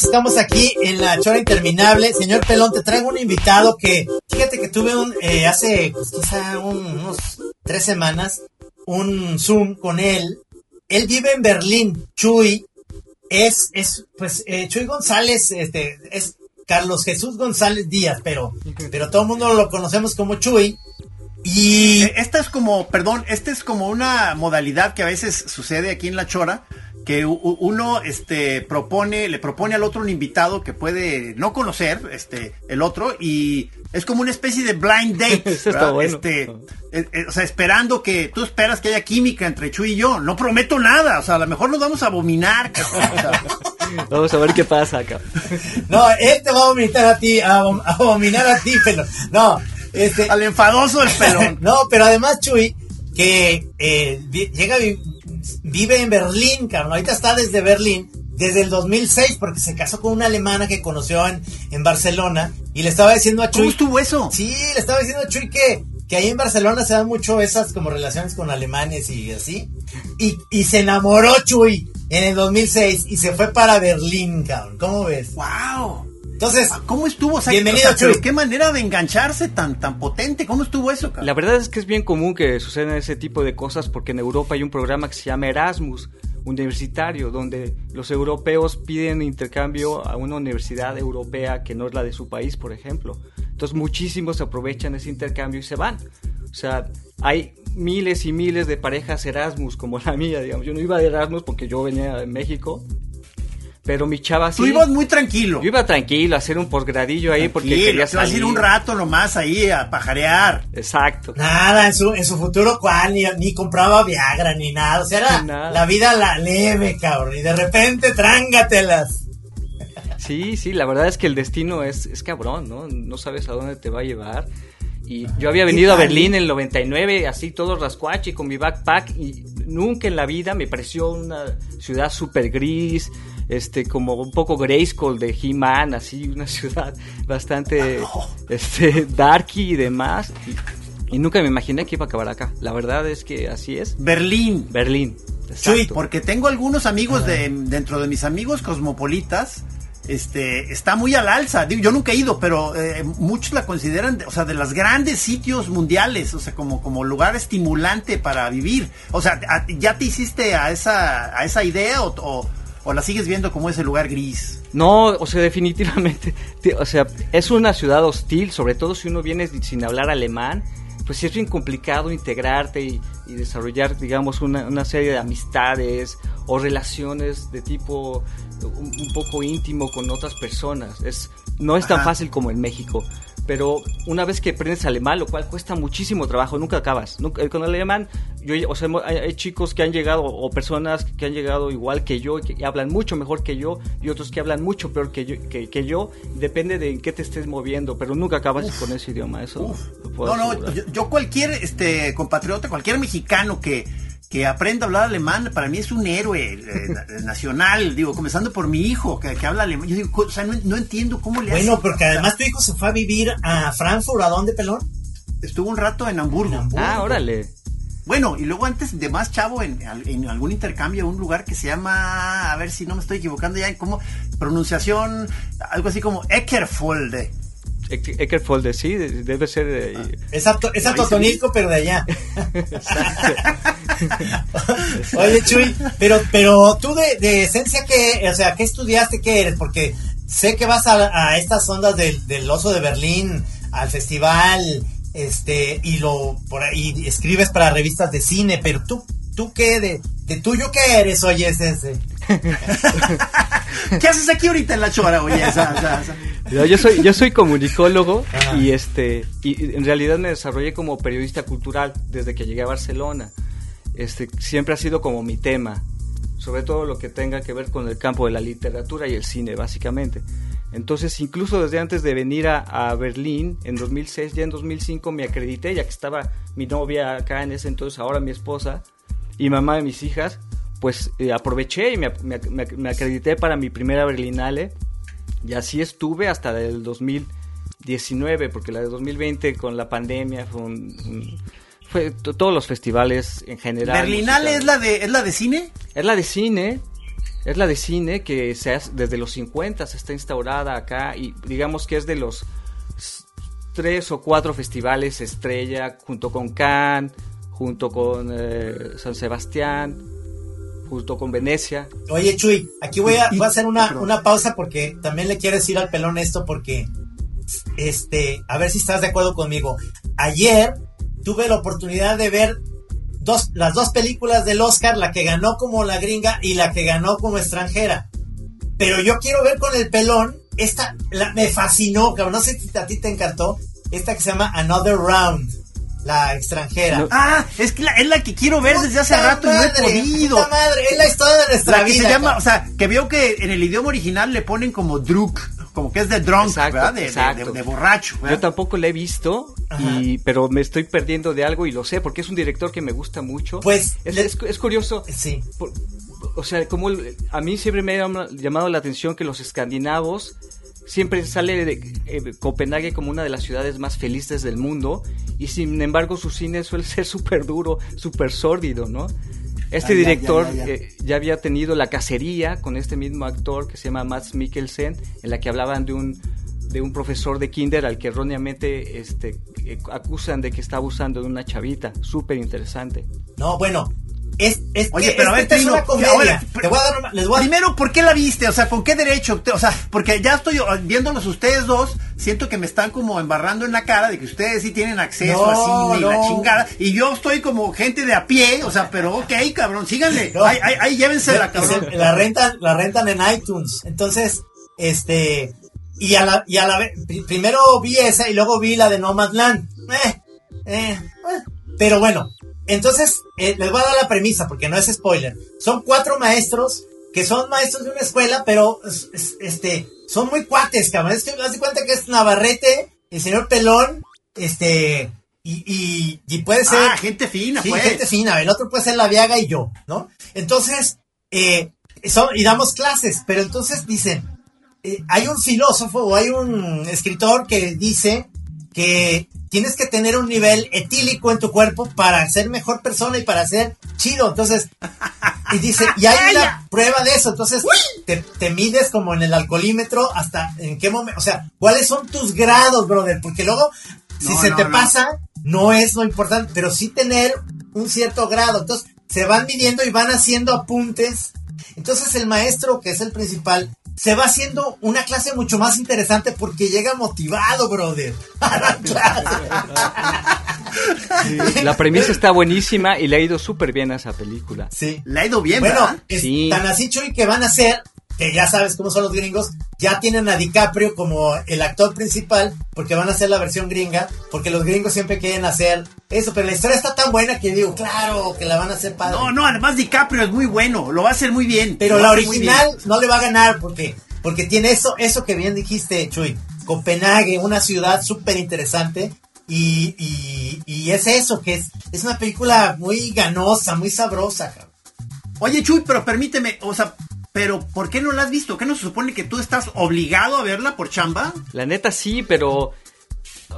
estamos aquí en la chora interminable. Señor Pelón, te traigo un invitado que, fíjate que tuve un, eh, hace pues, unos tres semanas, un Zoom con él. Él vive en Berlín, Chuy. Es, es, pues, eh, Chuy González, este, es Carlos Jesús González Díaz, pero, pero todo el mundo lo conocemos como Chuy. Y eh, esta es como, perdón, esta es como una modalidad que a veces sucede aquí en La Chora, que uno este propone le propone al otro un invitado que puede no conocer este el otro y es como una especie de blind date este eh, eh, o sea esperando que tú esperas que haya química entre Chuy y yo. No prometo nada o sea a lo mejor nos vamos a abominar vamos a ver qué pasa acá no él te va a vomitar a ti a, abominar a ti pero no este al enfadoso del pelón. No pero además Chuy que eh, llega vive en Berlín, cabrón. Ahorita está desde Berlín, desde el 2006, porque se casó con una alemana que conoció en, en Barcelona. Y le estaba diciendo a Chuy. ¿Cómo estuvo eso? Sí, le estaba diciendo a Chuy que, que ahí en Barcelona se dan mucho esas como relaciones con alemanes y así. Y, y se enamoró Chuy en el 2006 y se fue para Berlín, cabrón. ¿Cómo ves? ¡Wow! Entonces, ah, ¿cómo estuvo? bienvenido, ¿Qué manera de engancharse tan, tan potente? ¿Cómo estuvo eso? La verdad es que es bien común que sucedan ese tipo de cosas porque en Europa hay un programa que se llama Erasmus universitario, donde los europeos piden intercambio a una universidad europea que no es la de su país, por ejemplo. Entonces muchísimos aprovechan ese intercambio y se van. O sea, hay miles y miles de parejas Erasmus como la mía, digamos. Yo no iba de Erasmus porque yo venía de México, pero mi chava sí. Tú ibas muy tranquilo. Yo iba tranquilo a hacer un posgradillo ahí porque quería salir. ir un rato nomás ahí a pajarear. Exacto. Nada, en su, en su futuro cual ni, compraba Viagra ni nada. O sea, era la vida la leve, cabrón. Y de repente trángatelas. Sí, sí, la verdad es que el destino es, es cabrón, ¿no? No sabes a dónde te va a llevar. Y yo había venido a Berlín en el 99, así todo rascuache con mi backpack y nunca en la vida me pareció una ciudad súper gris, este, como un poco Grayskull de He-Man, así, una ciudad bastante este, darky y demás. Y, nunca me imaginé que iba a acabar acá. La verdad es que así es. Berlín. Berlín. Sí, porque tengo algunos amigos de, dentro de mis amigos cosmopolitas. Este, está muy al alza. yo nunca he ido, pero eh, muchos la consideran, o sea, de los grandes sitios mundiales, o sea, como, como lugar estimulante para vivir. O sea, ¿ya te hiciste a esa, a esa idea o ¿O la sigues viendo como ese lugar gris? No, o sea, definitivamente. O sea, es una ciudad hostil, sobre todo si uno viene sin hablar alemán. Pues sí es bien complicado integrarte y, desarrollar, digamos, una, serie de amistades o relaciones de tipo un, poco íntimo con otras personas. Es, no es tan fácil como en México pero una vez que aprendes alemán, lo cual cuesta muchísimo trabajo, nunca acabas. Nunca, con el alemán, yo, o sea, hay, chicos que han llegado, o personas que han llegado igual que yo, que hablan mucho mejor que yo, y otros que hablan mucho peor que yo, que, yo depende de en qué te estés moviendo, pero nunca acabas con ese idioma, eso. no, no, yo, yo, cualquier este compatriota, cualquier mexicano que que aprenda a hablar alemán, para mí es un héroe eh, nacional, digo, comenzando por mi hijo, que, habla alemán. Yo digo, o sea, no, entiendo cómo le hace. Bueno, porque además tu hijo se fue a vivir a Frankfurt, ¿a dónde, pelón? Estuvo un rato en Hamburgo. Ah, órale. Bueno, y luego antes de más chavo, en, algún intercambio, un lugar que se llama, a ver si no me estoy equivocando ya, como pronunciación, algo así como Eckerfolde. Eckerfolde, sí, debe ser. Eh, exacto, es pero de allá. Oye, Chuy, pero, pero tú de, esencia, ¿qué, o sea, ¿qué estudiaste? ¿Qué eres? Porque sé que vas a, estas ondas del, del, oso de Berlín, al festival, este, y lo, por ahí, escribes para revistas de cine, pero tú, ¿tú qué? ¿De, de tuyo qué eres, oye, ese? ¿Qué haces aquí ahorita en la chora, oye? yo soy, yo soy comunicólogo y este, y en realidad me desarrollé como periodista cultural desde que llegué a Barcelona. Este, siempre ha sido como mi tema, sobre todo lo que tenga que ver con el campo de la literatura y el cine, básicamente. Entonces, incluso desde antes de venir a, Berlín, en 2006, ya en 2005 me acredité, ya que estaba mi novia acá en ese entonces, ahora mi esposa, y mamá de mis hijas, pues eh, aproveché y me, acredité para mi primera Berlinale, y así estuve hasta el 2019, porque la de 2020 con la pandemia fue un fue todos los festivales en general. ¿Berlinale es la de es la de cine? Es la de cine. Es la de cine que se hace, desde los 50 se está instaurada acá y digamos que es de los tres o cuatro festivales estrella junto con Cannes, junto con eh, San Sebastián, junto con Venecia. Oye, Chuy, aquí voy a, voy a hacer una, una pausa porque también le quiero decir al pelón esto porque, este, a ver si estás de acuerdo conmigo. Ayer tuve la oportunidad de ver dos, las dos películas del Oscar, la que ganó como la gringa y la que ganó como extranjera. Pero yo quiero ver con el pelón, esta, la- me fascinó, cabrón, no sé si a ti te encantó, esta que se llama Another Round, la extranjera. No, Ah, es que la- es la que quiero ver desde hace rato y no he madre, podido. puta madre, es la historia de nuestra La que vida. se llama, o sea, que veo que en el idioma original le ponen como druk, como que es de drunk, Exacto, ¿verdad? De, exacto. de- de borracho. ¿verdad? Yo tampoco la he visto, y, pero me estoy perdiendo de algo y lo sé porque es un director que me gusta mucho. Pues, es, le- es- es curioso. Sí. por- o sea, como el- a mí siempre me ha llama- llamado la atención que los escandinavos siempre sale de eh, Copenhague como una de las ciudades más felices del mundo y sin embargo su cine suele ser súper duro, súper sórdido, ¿no? Este Ah, director ya, ya, ya. eh, ya había tenido La Cacería con este mismo actor que se llama Mads Mikkelsen, en la que hablaban de un de un profesor de kinder al que erróneamente este, eh, acusan de que está abusando de una chavita. Súper interesante. No, bueno. Es, es Oye, que pero a es una comedia. ahora, Te voy a dar una- les voy a Primero, ¿por qué la viste? O sea, ¿con qué derecho? O sea, porque ya estoy viéndolos ustedes dos, siento que me están como embarrando en la cara de que ustedes sí tienen acceso a No, cine y la chingada, y yo estoy como gente de a pie, o sea, pero ok, cabrón, síganle, No. ahí, ahí, ahí llévensela, se- cabrón. la rentan, la rentan en iTunes. Entonces, este, y a la, y a la vez, pri- primero vi esa y luego vi la de Nomadland. Eh, eh, eh. Pero bueno, entonces, eh, les voy a dar la premisa porque no es spoiler. Son cuatro maestros que son maestros de una escuela, pero, es- es- este, son muy cuates, cabrón. Es que haz de cuenta que es Navarrete, el señor Pelón, este, y, y, y puede ser... Ah, gente fina, Sí, pues. gente fina. El otro puede ser la Viaga y yo, ¿no? Entonces, eh, son, y damos clases, pero entonces dicen, eh, hay un filósofo o hay un escritor que dice que tienes que tener un nivel etílico en tu cuerpo para ser mejor persona y para ser chido. Entonces, y dice, y hay una prueba de eso. Entonces, te, te mides como en el alcoholímetro hasta en qué momento, o sea, cuáles son tus grados, brother, porque luego, si No, se no, te no. pasa, no es lo importante, pero sí tener un cierto grado. Entonces, se van midiendo y van haciendo apuntes. Entonces, el maestro, que es el principal, se va haciendo una clase mucho más interesante porque llega motivado, brother, a la clase. La premisa está buenísima y le ha ido súper bien a esa película. Sí. Le ha ido bien, Bueno, es Sí. tan así, Chuy, que van a ser, que ya sabes cómo son los gringos, ya tienen a DiCaprio como el actor principal, porque van a hacer la versión gringa, porque los gringos siempre quieren hacer eso, pero la historia está tan buena que digo, claro, que la van a hacer padre. No, no, además DiCaprio es muy bueno, lo va a hacer muy bien. pero la original no le va a ganar, porque, porque tiene eso, eso que bien dijiste, Chuy, Copenhague, una ciudad súper interesante. Y, y, y es eso, que es, es una película muy ganosa, muy sabrosa, cabrón. Oye, Chuy, pero permíteme, o sea, pero ¿por qué no la has visto? ¿Qué no se supone que tú estás obligado a verla por chamba? La neta sí, pero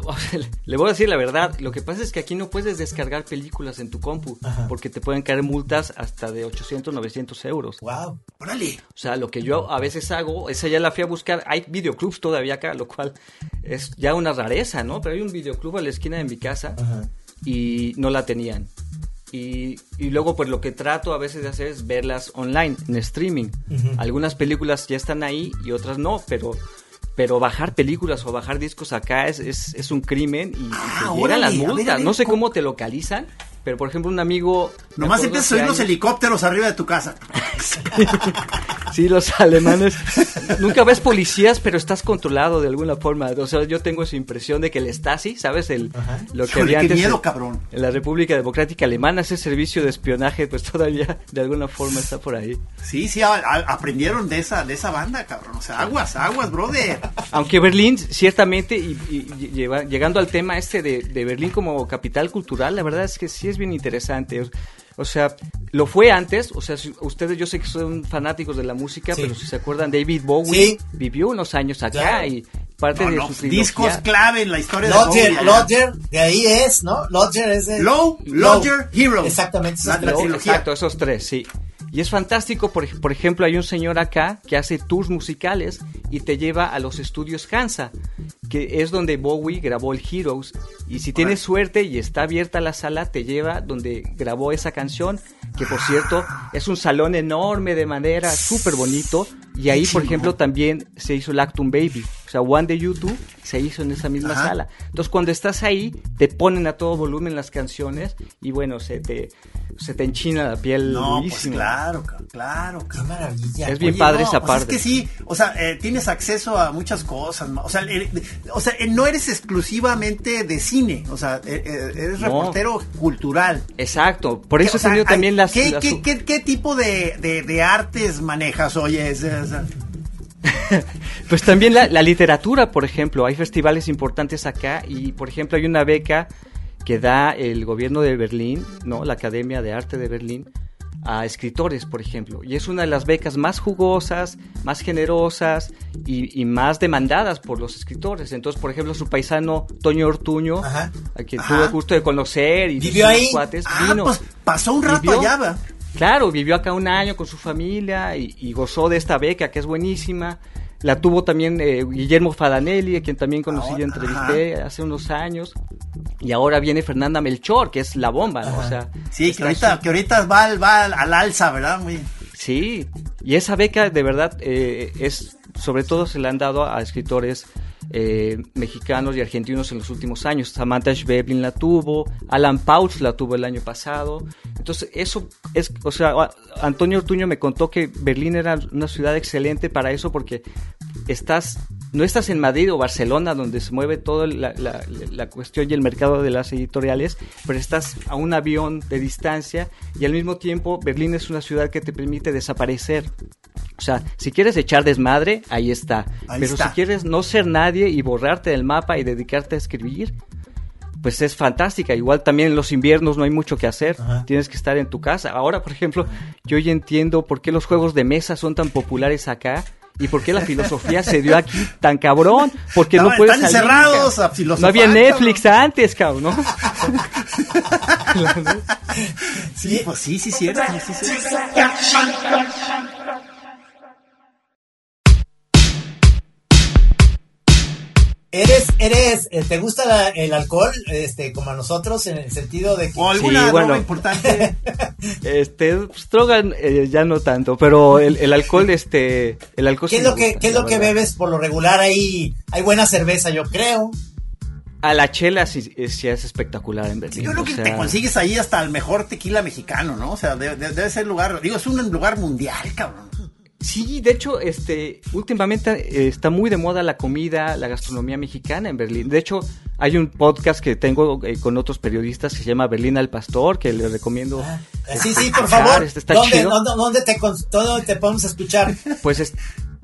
le voy a decir la verdad. Lo que pasa es que aquí no puedes descargar películas en tu compu Ajá. porque te pueden caer multas hasta de 800, 900 euros. Wow. Órale. O sea, lo que yo a veces hago, esa ya la fui a buscar. Hay videoclubs todavía acá, lo cual es ya una rareza, ¿no? Pero hay un videoclub a la esquina de mi casa Ajá. y no la tenían. Y, y luego, pues lo que trato a veces de hacer es verlas online, en streaming. Algunas películas ya están ahí y otras no, pero, pero bajar películas o bajar discos acá es, es, es un crimen y, y te Ah, llegan órale, las a ver, multas. a ver, no sé ¿cómo? te localizan, pero por ejemplo, un amigo. Nomás empiezas a oír los helicópteros arriba de tu casa. Sí, los alemanes. Nunca ves policías, pero estás controlado de alguna forma. O sea, yo tengo esa impresión de que el Stasi, ¿sabes? El, Ajá. lo que Híjole, había antes miedo, cabrón. en la República Democrática Alemana, ese servicio de espionaje, pues todavía de alguna forma está por ahí. Sí, sí, a- a- aprendieron de esa, de esa banda, cabrón. O sea, aguas, aguas, brother. Aunque Berlín, ciertamente, y, y- y lleva- llegando al tema este de, de Berlín como capital cultural, la verdad es que sí es bien interesante. O, sea, lo fue antes, o sea, si- ustedes yo sé que son fanáticos de la música, Sí. pero si se acuerdan, David Bowie Sí. vivió unos años acá Claro. y parte No, de no, su trilogía- discos clave en la historia de Lodger, Bowie, Lodger, de ahí es, ¿no? Lodger es de... Low, Lodger, Hero. Exactamente. esa La- es la la- trilogía. Exacto, esos tres, sí. Y es fantástico, por, por, ejemplo, hay un señor acá que hace tours musicales y te lleva a los estudios Hansa, que es donde Bowie grabó el Heroes. Y si tienes suerte y está abierta la sala, te lleva donde grabó esa canción, que por cierto es un salón enorme de madera, súper bonito. Y ahí, por ejemplo, también se hizo el Actum Baby. O sea, One de YouTube se hizo en esa misma sala. Entonces, cuando estás ahí, te ponen a todo volumen las canciones y bueno, se te, se te enchina la piel no, Pues claro, claro. Qué maravilla. Es bien padre esa pues parte. Es que sí, o sea, eh, tienes acceso a muchas cosas. O sea, eh, o sea eh, no eres exclusivamente de cine. O sea, eres no. reportero cultural. Exacto. Por eso tenido también las... ¿qué, las... ¿qué, qué, qué, tipo de, de, de, artes manejas, oye? Es, es, pues también la, la, literatura, por ejemplo, hay festivales importantes acá y, por ejemplo, hay una beca que da el gobierno de Berlín, no, la Academia de Arte de Berlín, a escritores, por ejemplo, y es una de las becas más jugosas, más generosas y, y más demandadas por los escritores. Entonces, por ejemplo, su paisano Toño Ortuño, Ajá. a quien Ajá. tuve gusto de conocer y vivió ahí, cuates, ah, vino, pues pasó un rato vivió, allá, ¿va? Claro, vivió acá un año con su familia y, y, gozó de esta beca que es buenísima. La tuvo también eh, Guillermo Fadanelli, a quien también conocí y entrevisté hace unos años. Y ahora viene Fernanda Melchor, que es la bomba, ¿no? O sea, sí, que ahorita, que ahorita va, al, va al alza, ¿verdad? Muy... Sí, y esa beca de verdad eh, es, sobre todo se la han dado a escritores eh, mexicanos y argentinos en los últimos años. Samantha Schweblin la tuvo, Alan Pauch la tuvo el año pasado. Entonces, eso es, o sea, Antonio Ortuño me contó que Berlín era una ciudad excelente para eso porque estás, no estás en Madrid o Barcelona donde se mueve toda la, la, la cuestión y el mercado de las editoriales, pero estás a un avión de distancia y al mismo tiempo Berlín es una ciudad que te permite desaparecer. O sea, si quieres echar desmadre, ahí está. Ahí Pero está. si quieres no ser nadie y borrarte del mapa y dedicarte a escribir, pues es fantástica. Igual también en los inviernos no hay mucho que hacer. Ajá. Tienes que estar en tu casa. Ahora, por ejemplo, yo ya entiendo por qué los juegos de mesa son tan populares acá. ¿Y por qué la filosofía se dio aquí tan cabrón? Porque no, No, puedes están encerrados a filosofar, No había Netflix cabrón. antes, cabrón, ¿no? Sí, pues sí, sí, cierto. Sí, sí, sí. Eres, eres, eh, ¿te gusta la- el alcohol, este, como a nosotros, en el sentido de que... O alguna Sí, droga bueno. importante. Este, pues, droga eh, ya no tanto, pero el, el alcohol, este, el alcohol ¿Qué sí es lo que, gusta, qué es lo que bebes por lo regular ahí? Hay buena cerveza, yo creo. A la chela sí, eh, sí es espectacular en Berlín. Yo creo o que sea, te consigues ahí hasta el mejor tequila mexicano, ¿no? O sea, debe ser lugar, digo, es un lugar mundial, cabrón. Sí, de hecho, este, últimamente eh, está muy de moda la comida, la gastronomía mexicana en Berlín. De hecho, hay un podcast que tengo eh, con otros periodistas que se llama Berlín al Pastor, que les recomiendo. Ah, este, sí, sí, por favor. este está ¿Dónde, chido. dónde, dónde te, dónde te podemos escuchar? Pues es-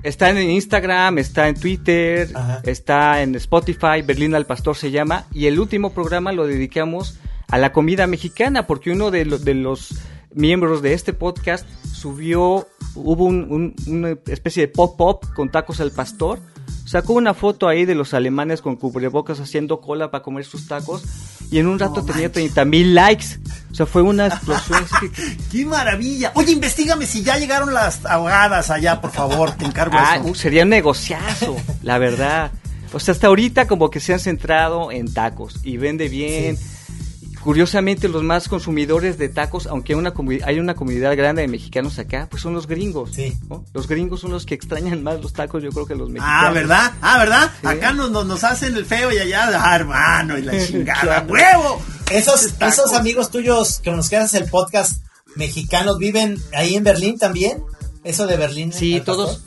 está en Instagram, está en Twitter, Ajá. está en Spotify, Berlín al Pastor se llama, y el último programa lo dedicamos a la comida mexicana, porque uno de, lo- de los miembros de este podcast subió, hubo un- un- una especie de pop-up con tacos al pastor, sacó una foto ahí de los alemanes con cubrebocas haciendo cola para comer sus tacos, y en un rato No tenía manches. 30 mil likes, o sea, fue una explosión. ¡Qué maravilla! Oye, investigame si ya llegaron las ahogadas allá, por favor, te encargo Ah, eso. sería un negociazo, la verdad. O sea, hasta ahorita como que se han centrado en tacos y vende bien. Curiosamente, los más consumidores de tacos, aunque una hay una comunidad grande de mexicanos acá, pues son los gringos. Sí. ¿no? Los gringos son los que extrañan más los tacos, yo creo que los mexicanos. Ah, ¿verdad? Ah, ¿verdad? Sí. Acá nos, nos, hacen el feo y allá, ah, hermano, y la chingada. ¡huevo! Esos, esos amigos tuyos que nos quedas el podcast mexicanos viven ahí en Berlín también. Eso de Berlín. Sí, todos,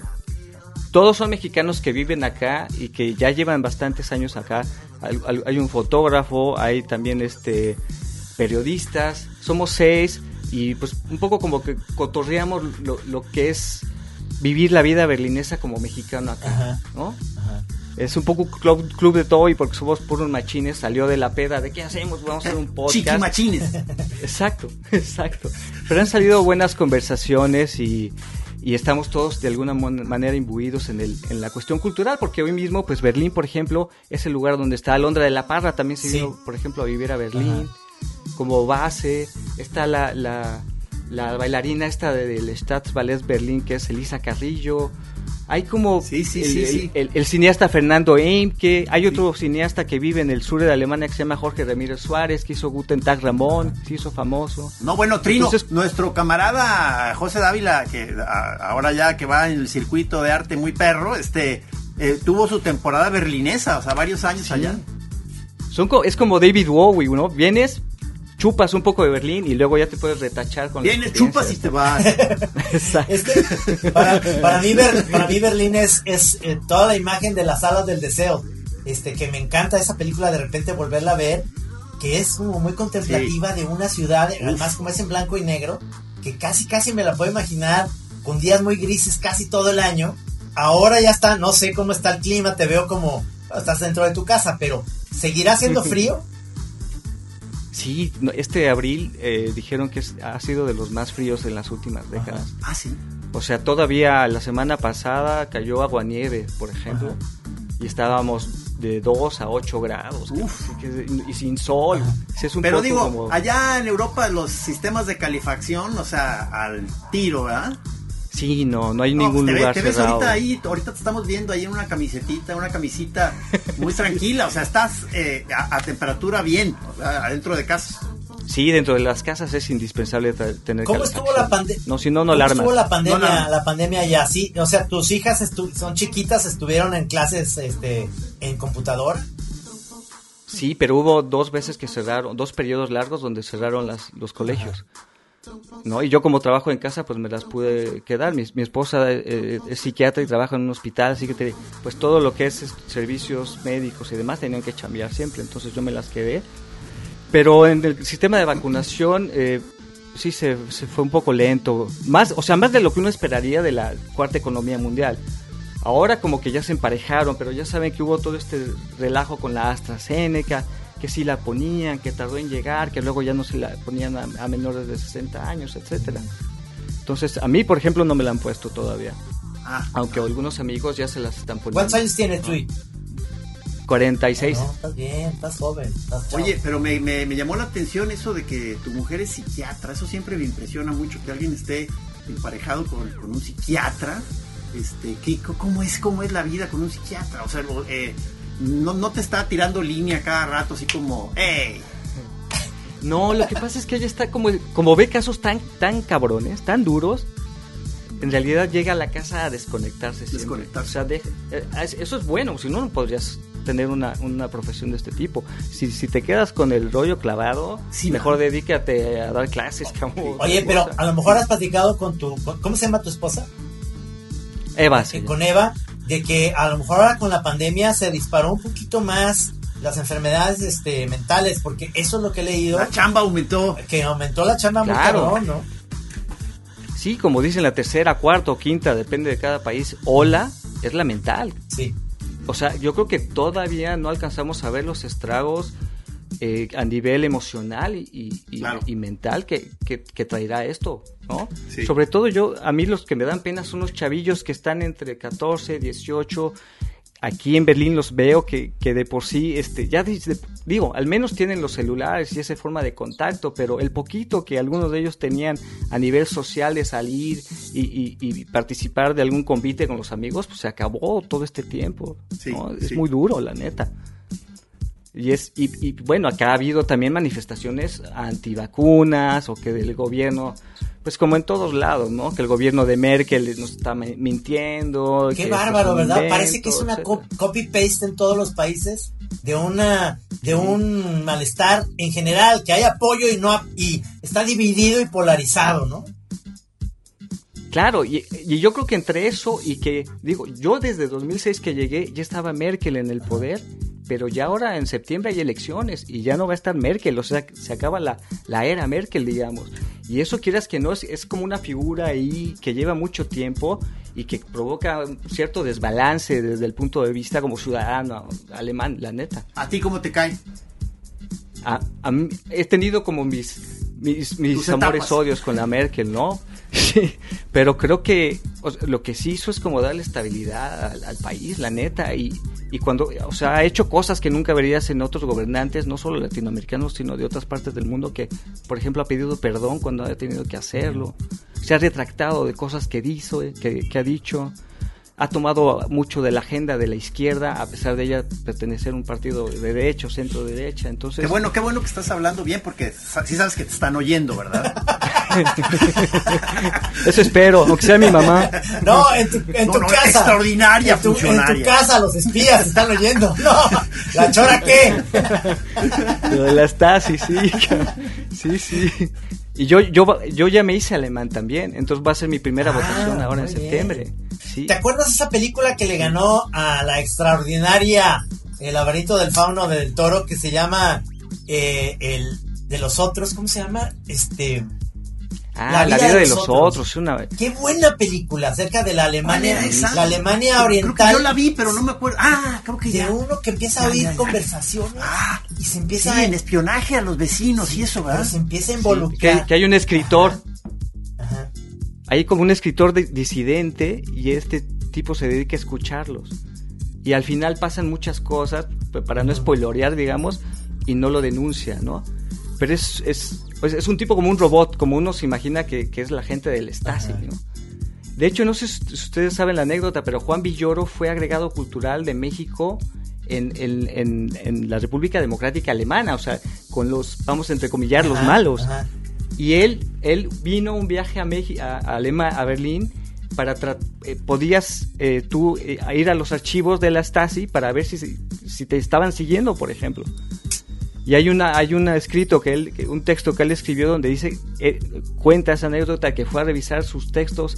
todos son mexicanos que viven acá y que ya llevan bastantes años acá. Hay, un fotógrafo, hay también este periodistas, somos seis y pues un poco como que cotorreamos lo, lo que es vivir la vida berlinesa como mexicano acá, Ajá. ¿no? Ajá. Es un poco club, club de todo y porque somos puros machines, salió de la peda de qué hacemos, vamos a hacer un podcast. Chiquimachines. Exacto, exacto. Pero han salido buenas conversaciones y, y estamos todos de alguna manera imbuidos en, el, en la cuestión cultural, porque hoy mismo, pues Berlín, por ejemplo, es el lugar donde está Alondra de la Parra, también se Sí. vino, por ejemplo, a vivir a Berlín como base. Está la, la, la bailarina esta del Staatsballet Berlín, que es Elisa Carrillo. Hay como Sí, sí, el, sí, el- sí. el- el cineasta Fernando Eimke, hay otro cineasta que vive en el sur de Alemania que se llama Jorge Ramírez Suárez, que hizo Guten Tag Ramón, se hizo famoso. No, bueno, Trino, Entonces- nuestro camarada José Dávila, que a- ahora ya que va en el circuito de arte muy perro, este eh, tuvo su temporada berlinesa, o sea, varios años allá. Son co- es como David Bowie, ¿no? Vienes, chupas un poco de Berlín y luego ya te puedes retachar con experiencia. chupas y te vas. Exacto. Es que para, para mí, Ber- para mí Berlín es, es eh, toda la imagen de las salas del deseo. Este, que me encanta esa película de repente volverla a ver, que es como muy contemplativa de una ciudad, además como es en blanco y negro, que casi casi me la puedo imaginar con días muy grises casi todo el año. Ahora ya está, no sé cómo está el clima, te veo como estás dentro de tu casa, pero ¿seguirá haciendo frío? Sí, este abril eh, dijeron que ha sido de los más fríos en las últimas décadas. ah, sí. O sea, todavía la semana pasada cayó aguanieve, por ejemplo, y estábamos de 2 a 8 grados. Uf. que- y sin sol. Sí, es un Pero digo, como- allá en Europa los sistemas de calefacción, o sea, al tiro, ¿verdad? Sí, no, no hay No, ningún pues te, lugar te ves cerrado. ahorita ahí, ahorita te estamos viendo ahí en una camisetita, una camisita muy tranquila, o sea, estás eh, a, a temperatura bien, o sea, adentro de casa. Sí, dentro de las casas es indispensable tener ¿Cómo estuvo la pandemia? No, si no, no ¿Cómo alarmas. estuvo la pandemia, No la pandemia allá? Sí, o sea, tus hijas son chiquitas, estuvieron en clases este, en computador. Sí, pero hubo dos veces que cerraron, dos periodos largos donde cerraron las, los colegios. ¿No? Y yo como trabajo en casa, pues me las pude quedar. Mi, esposa eh, es psiquiatra y trabaja en un hospital, así que pues todo lo que es, servicios médicos y demás tenían que chambear siempre, entonces yo me las quedé. Pero en el sistema de vacunación eh, sí se, se fue un poco lento, más, o sea, más de lo que uno esperaría de la cuarta economía mundial. Ahora como que ya se emparejaron, pero ya saben que hubo todo este relajo con la AstraZeneca, que sí la ponían, que tardó en llegar, que luego ya no se la ponían a, a menores de 60 años, etcétera. Entonces, a mí, por ejemplo, no me la han puesto todavía, Ah, aunque algunos amigos ya se las están poniendo. ¿Cuántos años tienes tú? 46. No, estás bien, estás joven. estás. Oye, pero me, me- me llamó la atención eso de que tu mujer es psiquiatra. Eso siempre me impresiona mucho que alguien esté emparejado con, con un psiquiatra. Este, ¿qué, ¿Cómo es cómo es la vida con un psiquiatra? O sea, eh, no, no te está tirando línea cada rato, así como, ¡hey! No, lo que pasa es que ella está como, como ve casos tan, tan cabrones, tan duros, en realidad llega a la casa a desconectarse. siempre. Desconectarse. O sea, deja- eh, es- eso es bueno, si no, no podrías tener una, una profesión de este tipo. Si, si te quedas con el rollo clavado, Sí, mejor dedícate a dar clases. Como Oye, pero a lo mejor has platicado con tu. ¿Cómo se llama tu esposa? Eva, Eh, se llama. con Eva, de que a lo mejor ahora con la pandemia se disparó un poquito más las enfermedades este, mentales, porque eso es lo que he leído, La chamba aumentó. que aumentó la chamba muy Claro. cabrón, ¿no? Sí, como dicen, la tercera, cuarta o quinta, depende de cada país, ola es la mental. Sí. O sea, yo creo que todavía no alcanzamos a ver los estragos eh, a nivel emocional y, y- y- Claro. y mental que, que- que traerá esto, ¿no? Sí. Sobre todo yo, a mí los que me dan pena son los chavillos que están entre 14, 18. Aquí en Berlín los veo que, que de por sí, este, ya dice- digo, al menos tienen los celulares y esa forma de contacto, pero el poquito que algunos de ellos tenían a nivel social de salir y, y- y participar de algún convite con los amigos, pues se acabó todo este tiempo. Sí, ¿no? Es sí. muy duro, la neta. Y, es, y, y, bueno, acá ha habido también manifestaciones antivacunas o que del gobierno, pues como en todos lados, ¿no? Que el gobierno de Merkel nos está mi- mintiendo. Qué bárbaro, ¿verdad? invento, Parece que es una copy-paste en todos los países de una de un malestar en general, que hay apoyo y no y está dividido y polarizado, ¿no? Claro, y, y yo creo que entre eso y que, digo, yo desde 2006 que llegué ya estaba Merkel en el poder, pero ya ahora en septiembre hay elecciones y ya no va a estar Merkel, o sea, se acaba la, la era Merkel, digamos. Y eso quieras que no, es, es como una figura ahí que lleva mucho tiempo y que provoca un cierto desbalance desde el punto de vista como ciudadano alemán, la neta. ¿A ti cómo te cae? A- a mí- he tenido como mis mis, mis amores odios con la Merkel, ¿no? Sí, pero creo que, lo que sí hizo es como darle estabilidad al, país, la neta, y, y, cuando, o sea, ha hecho cosas que nunca verías en otros gobernantes, no solo latinoamericanos, sino de otras partes del mundo, que, por ejemplo, ha pedido perdón cuando ha tenido que hacerlo, se ha retractado de cosas que dijo, que, que ha dicho, ha tomado mucho de la agenda de la izquierda, a pesar de ella pertenecer a un partido de derecho, centro derecha. Entonces, qué bueno, qué bueno que estás hablando bien, porque sí sabes que te están oyendo, ¿verdad? Eso espero, aunque sea mi mamá. No, en tu, en tu casa. Extraordinaria en tu, funcionaria. En tu casa los espías están oyendo. No, ¿la chora qué? Lo de la Stasi, sí. Sí, sí. Y yo, yo, yo ya me hice alemán también, entonces va a ser mi primera Ah, votación ahora en septiembre. Sí. ¿Te acuerdas de esa película que le ganó a la extraordinaria El laberinto del fauno del toro que se llama eh, El de los otros? ¿Cómo se llama? Este. Ah, la vida, de, los otros. Una... Qué buena película acerca de la Alemania, ¿Cuál era esa? la Alemania Creo oriental. que yo la vi, pero no me acuerdo. Ah, creo que de ya. uno que empieza a oír conversaciones Ah, y se Sí, empieza en a, espionaje a los vecinos y eso, pero ¿verdad? se empieza a Sí, involucrar. que, que hay un escritor, Ajá. hay como un escritor de- disidente y este tipo se dedica a escucharlos. Y al final pasan muchas cosas, para no spoilorear, digamos, y no lo denuncia, ¿no? Pero es, es, pues es un tipo como un robot, como uno se imagina que, que es la gente del Stasi. ¿no? De hecho, no sé si ustedes saben la anécdota, pero Juan Villoro fue agregado cultural de México en, en- en- en la República Democrática Alemana, o sea, con los, vamos a entrecomillar, los Ajá, malos. ajá. Y él, él vino un viaje a, Meji- a, a Alema- a Berlín para eh, podías eh, tú eh, ir a los archivos de la Stasi para ver si, si te estaban siguiendo, por ejemplo. Y hay una hay un escrito que él un texto que él escribió donde dice eh, cuenta esa anécdota que fue a revisar sus textos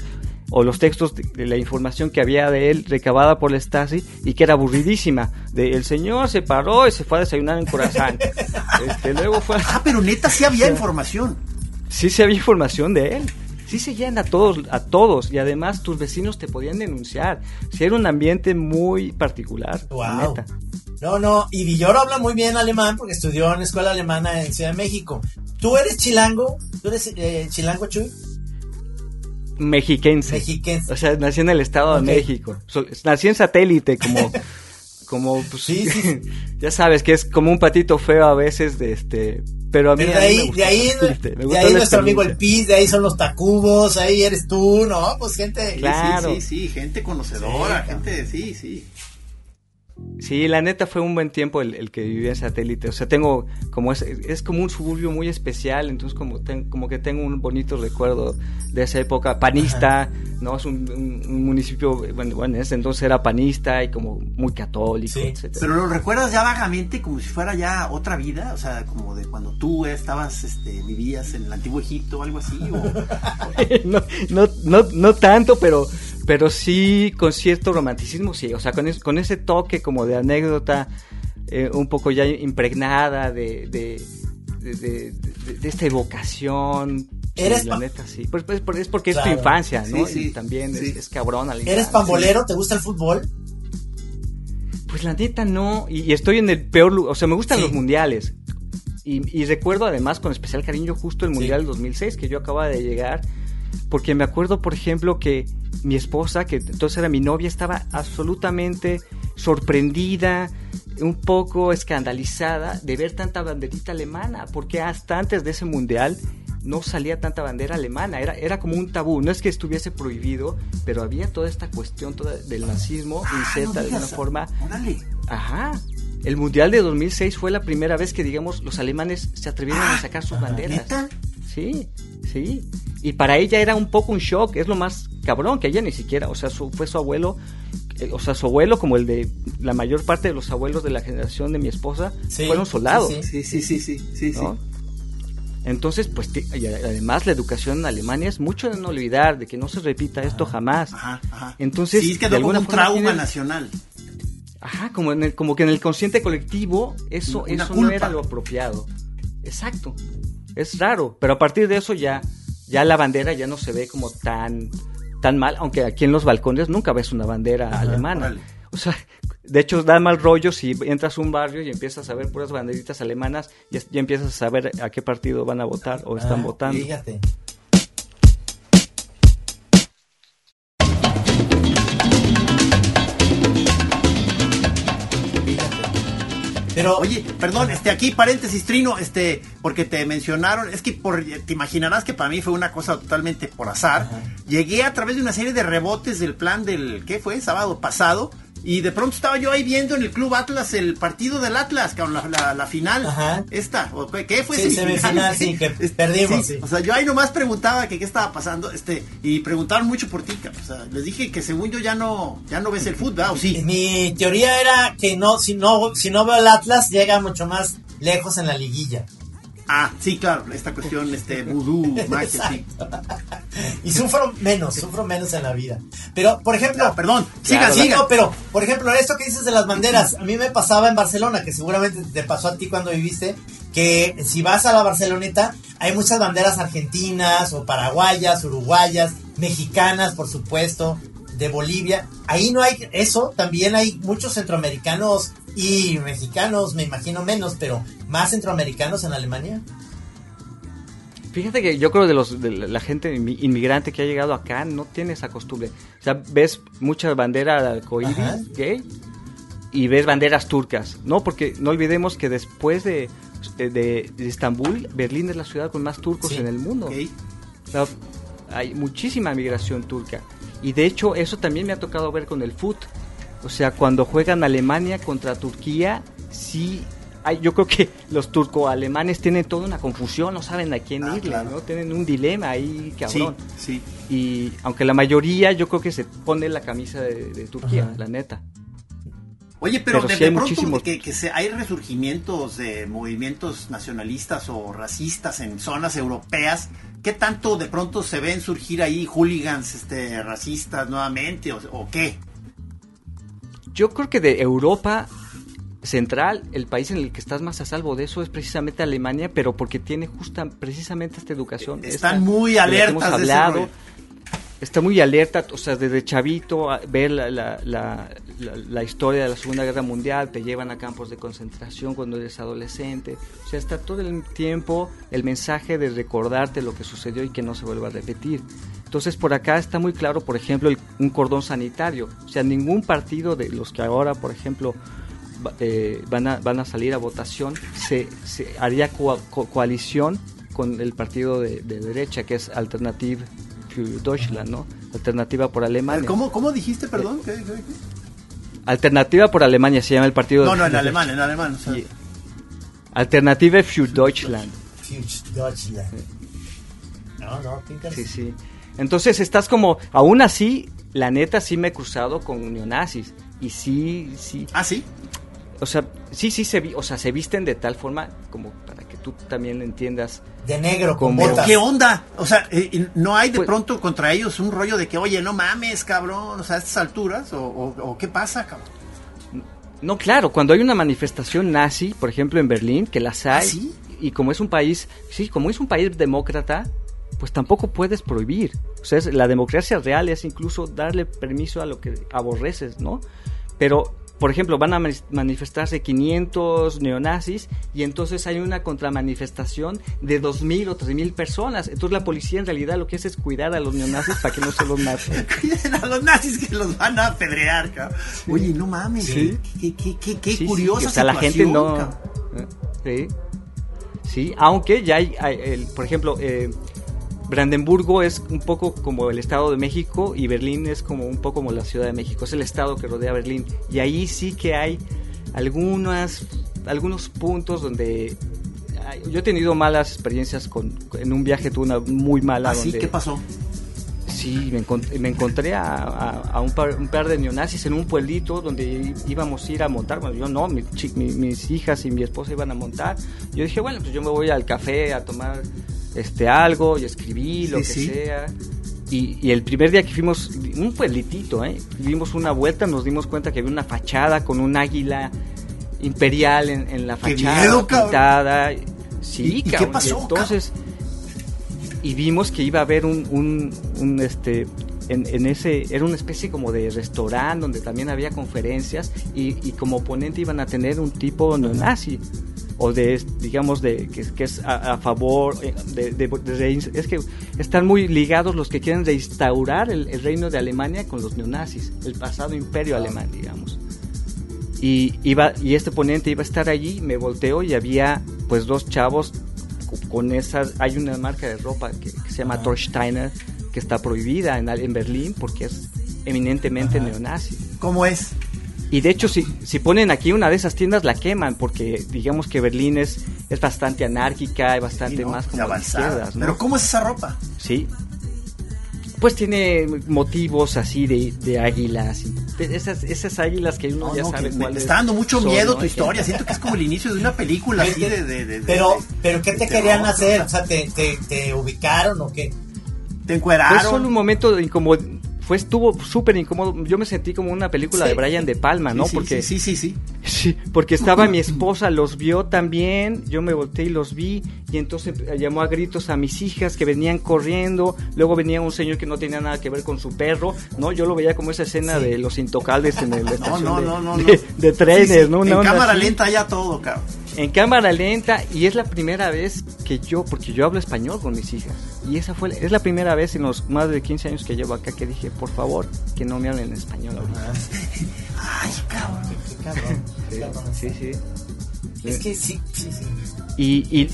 o los textos de, de la información que había de él recabada por la Stasi y que era aburridísima. De el señor se paró y se fue a desayunar en Corazán. este, luego fue a- Ah, pero neta sí había información. sí se había información de él. Sí seguían a todos, a todos, y además tus vecinos te podían denunciar. Si era un ambiente muy particular, la Wow. neta. No, no, y Villoro habla muy bien alemán porque estudió en la escuela alemana en Ciudad de México. ¿Tú eres chilango? ¿Tú eres eh, chilango, Chuy? Mexiquense. Mexiquense. O sea, nací en el Estado de México. Nací en satélite, como, como, pues, Sí, sí. ya sabes que es como un patito feo a veces, de este, pero a mí, a de mí me ahí, de ahí, me de ahí nuestro amigo el. Piz, de ahí son los Tacubos, ahí eres tú, ¿no? Pues gente. Claro. Sí, sí, sí, gente conocedora, Sí, gente, sí, sí. Sí, la neta fue un buen tiempo el, el que viví en satélite. O sea, tengo como es, es como un suburbio muy especial, entonces como, ten- como que tengo un bonito recuerdo de esa época panista, ¿no? Es un, un- un municipio, bueno, bueno, en ese entonces era panista y como muy católico, Sí. etcétera. Pero lo recuerdas ya vagamente como si fuera ya otra vida, o sea, como de cuando tú estabas, este, vivías en el antiguo Egipto o algo así, o no, no, no, no tanto, pero, pero sí con cierto romanticismo, sí. O sea, con, es- con ese toque como de anécdota, eh, un poco ya impregnada de, de, de, de- de- de esta evocación. Sí, Eres la pa- neta, sí. Pues, pues, es porque es tu infancia, ¿no? Sí, sí, y también sí. es, es cabrón. ¿Eres pambolero? ¿Te gusta el fútbol? Pues la neta no, y, y estoy en el peor lugar, o sea, me gustan Sí. los mundiales. Y, y recuerdo además con especial cariño justo el Sí. Mundial 2006 que yo acababa de llegar, porque me acuerdo, por ejemplo, que mi esposa, que entonces era mi novia, estaba absolutamente sorprendida, un poco escandalizada de ver tanta banderita alemana, porque hasta antes de ese Mundial no salía tanta bandera alemana, era, era como un tabú, no es que estuviese prohibido, pero había toda esta cuestión toda del nazismo Ah, no inserta de alguna forma Órale. Ajá. El Mundial de 2006 fue la primera vez que, digamos, los alemanes se atrevieron a sacar sus banderas. ¿Neta? Sí, sí. Y para ella era un poco un shock, es lo más cabrón, que ella ni siquiera, o sea, su, fue su abuelo, eh, o sea, su abuelo, como el de la mayor parte de los abuelos de la generación de mi esposa, Sí, fueron soldados. sí, Sí, sí, sí, sí, sí. Entonces, pues, y además la educación en Alemania es mucho de no olvidar, de que no se repita esto jamás. Ajá, ajá. Entonces, sí, es que de alguna un forma trauma nacional. Ajá, como, en el, como que en el consciente colectivo eso, Una eso no era lo apropiado. Exacto. Es raro, pero a partir de eso ya, ya la bandera ya no se ve como tan, tan mal, aunque aquí en los balcones nunca ves una bandera Ajá, alemana. O sea, de hecho da mal rollo si entras a un barrio y empiezas a ver puras banderitas alemanas y ya empiezas a saber a qué partido van a votar o están Ah, votando. Fíjate. Pero, oye, perdón, este, aquí paréntesis, Trino, este, porque te mencionaron, es que por, te imaginarás que para mí fue una cosa totalmente por azar. Llegué a través de una serie de rebotes del plan del, ¿qué fue? Sábado pasado y de pronto estaba yo ahí viendo en el Club Atlas el partido del Atlas, la, la, final. Ajá. Esta, ¿qué fue? Sí, semifinal, sí, que perdimos. O sea, yo ahí nomás preguntaba que qué estaba pasando, este, y preguntaron mucho por ti, o sea, les dije que según yo ya no, ya no ves el fútbol, ¿o sí? Mi teoría era que no, si no, si no veo el Atlas, llega mucho más lejos en la liguilla. Ah, sí, claro, esta cuestión, este, vudú, magia, sí. Y sufro menos, sufro menos en la vida. Pero, por ejemplo... perdón, siga, siga. pero, por ejemplo, esto que dices de las banderas, a mí me pasaba en Barcelona, que seguramente te pasó a ti cuando viviste, que si vas a la Barceloneta, hay muchas banderas argentinas, o paraguayas, uruguayas, mexicanas, por supuesto, de Bolivia. Ahí no hay eso, también hay muchos centroamericanos y mexicanos, me imagino menos, pero más centroamericanos en Alemania. Fíjate que yo creo de los de la gente inmigrante que ha llegado acá no tiene esa costumbre. O sea, ves muchas banderas arcoíris gay y ves banderas turcas, ¿no? Porque no olvidemos que después de, de, Estambul, Berlín es la ciudad con más turcos en el mundo. hay muchísima migración turca. Y de hecho eso también me ha tocado ver con el foot. O sea, cuando juegan Alemania contra Turquía, sí hay, yo creo que los turco-alemanes tienen toda una confusión, no saben a quién ah, irle, ¿no? Tienen un dilema ahí, cabrón. Sí, sí. Y aunque la mayoría yo creo que se pone la camisa de, Turquía, la neta. Oye, pero, de, pronto que, que se, hay resurgimientos de movimientos nacionalistas o racistas en zonas europeas, ¿qué tanto de pronto se ven surgir ahí hooligans este, racistas nuevamente o, qué? Yo creo que de Europa central, el país en el que estás más a salvo de eso es precisamente Alemania, pero porque tiene justa precisamente esta educación. Están muy alertas. hablado, está muy alerta, o sea, desde chavito, ver la, la, la, historia de la Segunda Guerra Mundial, te llevan a campos de concentración cuando eres adolescente, o sea, está todo el tiempo el mensaje de recordarte lo que sucedió y que no se vuelva a repetir. Entonces, por acá está muy claro, por ejemplo, un cordón sanitario, o sea, ningún partido de los que ahora, por ejemplo, eh, van, a, van a salir a votación, se, haría coalición con el partido de, derecha, que es Alternative Deutschland, ¿no? Alternativa por Alemania. ¿Cómo, cómo dijiste, perdón? ¿Qué, Alternativa por Alemania se llama el partido. No, no, en alemán, en alemán. Alternative für Deutschland. Deutschland. No, no, Sí, sí. Entonces estás como, aún así, la neta sí me he cruzado con neonazis. Y sí, sí. Ah, sí. O sea, sí, sí, se, o sea, se visten de tal forma como para que tú también entiendas. De negro, con botas. ¿Qué onda? O sea, eh, ¿no hay de pues pronto contra ellos un rollo de que, oye, no mames, cabrón, o sea, a estas alturas? ¿O, qué pasa, cabrón? No, claro, cuando hay una manifestación nazi, por ejemplo, en Berlín, que las hay, ¿Ah, y como es un país, sí, como es un país demócrata, pues tampoco puedes prohibir. O sea, la democracia real es incluso darle permiso a lo que aborreces, ¿no? Pero por ejemplo, van a manifestarse 500 neonazis y entonces hay una contramanifestación de 2.000 o 3.000 personas. Entonces la policía en realidad lo que hace es cuidar a los neonazis para que no se los maten. Cuiden a los nazis que los van a apedrear, cabrón. Oye, no mames, ¿Sí? qué, qué, qué, qué curiosa o sea, la gente no... Sí, sí, aunque ya hay, el, por ejemplo... Eh, Brandenburgo es un poco como el Estado de México y Berlín es como un poco como la Ciudad de México, es el estado que rodea Berlín. Y ahí sí que hay algunas, algunos puntos donde yo he tenido malas experiencias con, en un viaje, tuve una muy mala. ¿Ah, sí? ¿Qué pasó? Sí, me, encontré, a, un, par, de neonazis en un pueblito donde íbamos a ir a montar. Bueno, yo no, mis hijas y mi esposa iban a montar. Yo dije, bueno, pues yo me voy al café a tomar este algo y escribí lo que sea. Y, el primer día que fuimos, un pueblitito, ¿eh? dimos una vuelta, nos dimos cuenta que había una fachada con un águila imperial en, la fachada pintada. Sí, ¿Y, qué pasó? entonces, y vimos que iba a haber un, un, este, en, ese, era una especie como de restaurante donde también había conferencias y, y como ponente iban a tener un tipo neonazi o de, digamos, de que, es a, favor eh, de, Es que están muy ligados los que quieren reinstaurar el, reino de Alemania con los neonazis, el pasado imperio alemán, digamos. y iba y este ponente iba a estar allí, me volteo y había pues dos chavos con esas, hay una marca de ropa que, se llama Torsteiner que está prohibida en, en Berlín porque es eminentemente neonazi. ¿Cómo es? Y de hecho, si, si ponen aquí una de esas tiendas, la queman, porque digamos que Berlín es, es bastante anarquíca y bastante más como de izquierdas. Pero ¿cómo es esa ropa? Sí. Pues tiene motivos así de, de águilas. esas, esas águilas que uno ya sabe cuáles Me está dando mucho miedo tu historia. Siento que es como el inicio de una película así de, de, pero, pero ¿qué te querían hacer? O sea, ¿te, te, te ubicaron o qué? ¿Te encueraron? Fue solo un momento incómodo fue estuvo súper incómodo. Yo me sentí como una película de Brian De Palma, ¿no? Sí, porque sí, sí, sí, sí. porque estaba mi esposa, los vio también, yo me volteé y los vi y entonces llamó a gritos a mis hijas que venían corriendo, luego venía un señor que no tenía nada que ver con su perro, ¿no? Yo lo veía como esa escena de los intocables en el no, no, no, no, de, trenes, ¿no? En cámara lenta ya todo, cabrón en cámara lenta y es la primera vez que yo, porque yo hablo español con mis hijas, y esa fue, es la primera vez en los más de 15 años que llevo acá que dije, por favor, que no me hablen en español ahorita. Ay, cabrón, qué cabrón. Sí, sí, Es que sí, sí, sí. Y, y,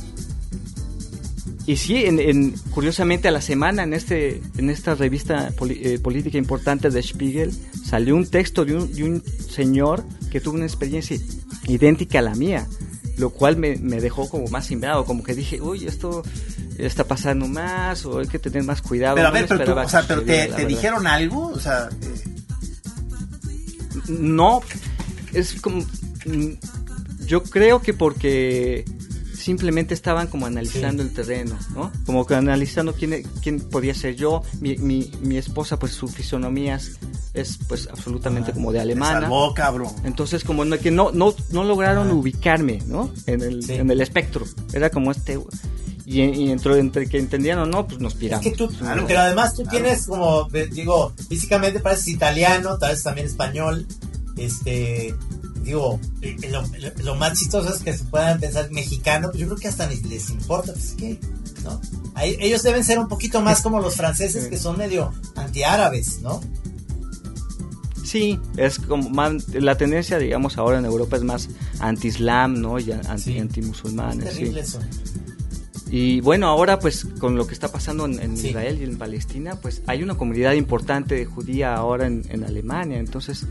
y sí, en, curiosamente a la semana en este en esta revista eh, política importante de Spiegel salió un texto de un, de un señor que tuvo una experiencia idéntica a la mía lo cual me, dejó como más simbrado, como que dije, uy, esto está pasando más, o hay que tener más cuidado. Pero a ver, pero, o sea, pero te, dijeron algo, o sea... Eh. No, es como... Mm, yo creo que porque simplemente estaban como analizando el terreno, ¿no? Como que analizando quién, quién podía ser yo. Mi, mi, mi esposa, pues su fisonomía es, pues absolutamente como de alemana. Salvó, cabrón. Entonces como que no, no, no lograron ubicarme, ¿no? En el, en el espectro. Era como este... Y, y entre, entre, que entendían o no, pues nos piramos. Es que tú, pero además tú tienes como, digo, físicamente pareces italiano, tal vez también español, este, digo, eh, lo, más chistoso es que se puedan pensar mexicano, pues yo creo que hasta les importa, pues que, ¿no? ellos deben ser un poquito más como los franceses que son medio antiárabes, ¿no? Sí, es como la tendencia, digamos, ahora en Europa es más anti-islam, ¿no? Y anti, anti-musulmanes. Sí. Y bueno, ahora pues con lo que está pasando en, Israel y en Palestina, pues hay una comunidad importante de judía ahora en, en Alemania. Entonces,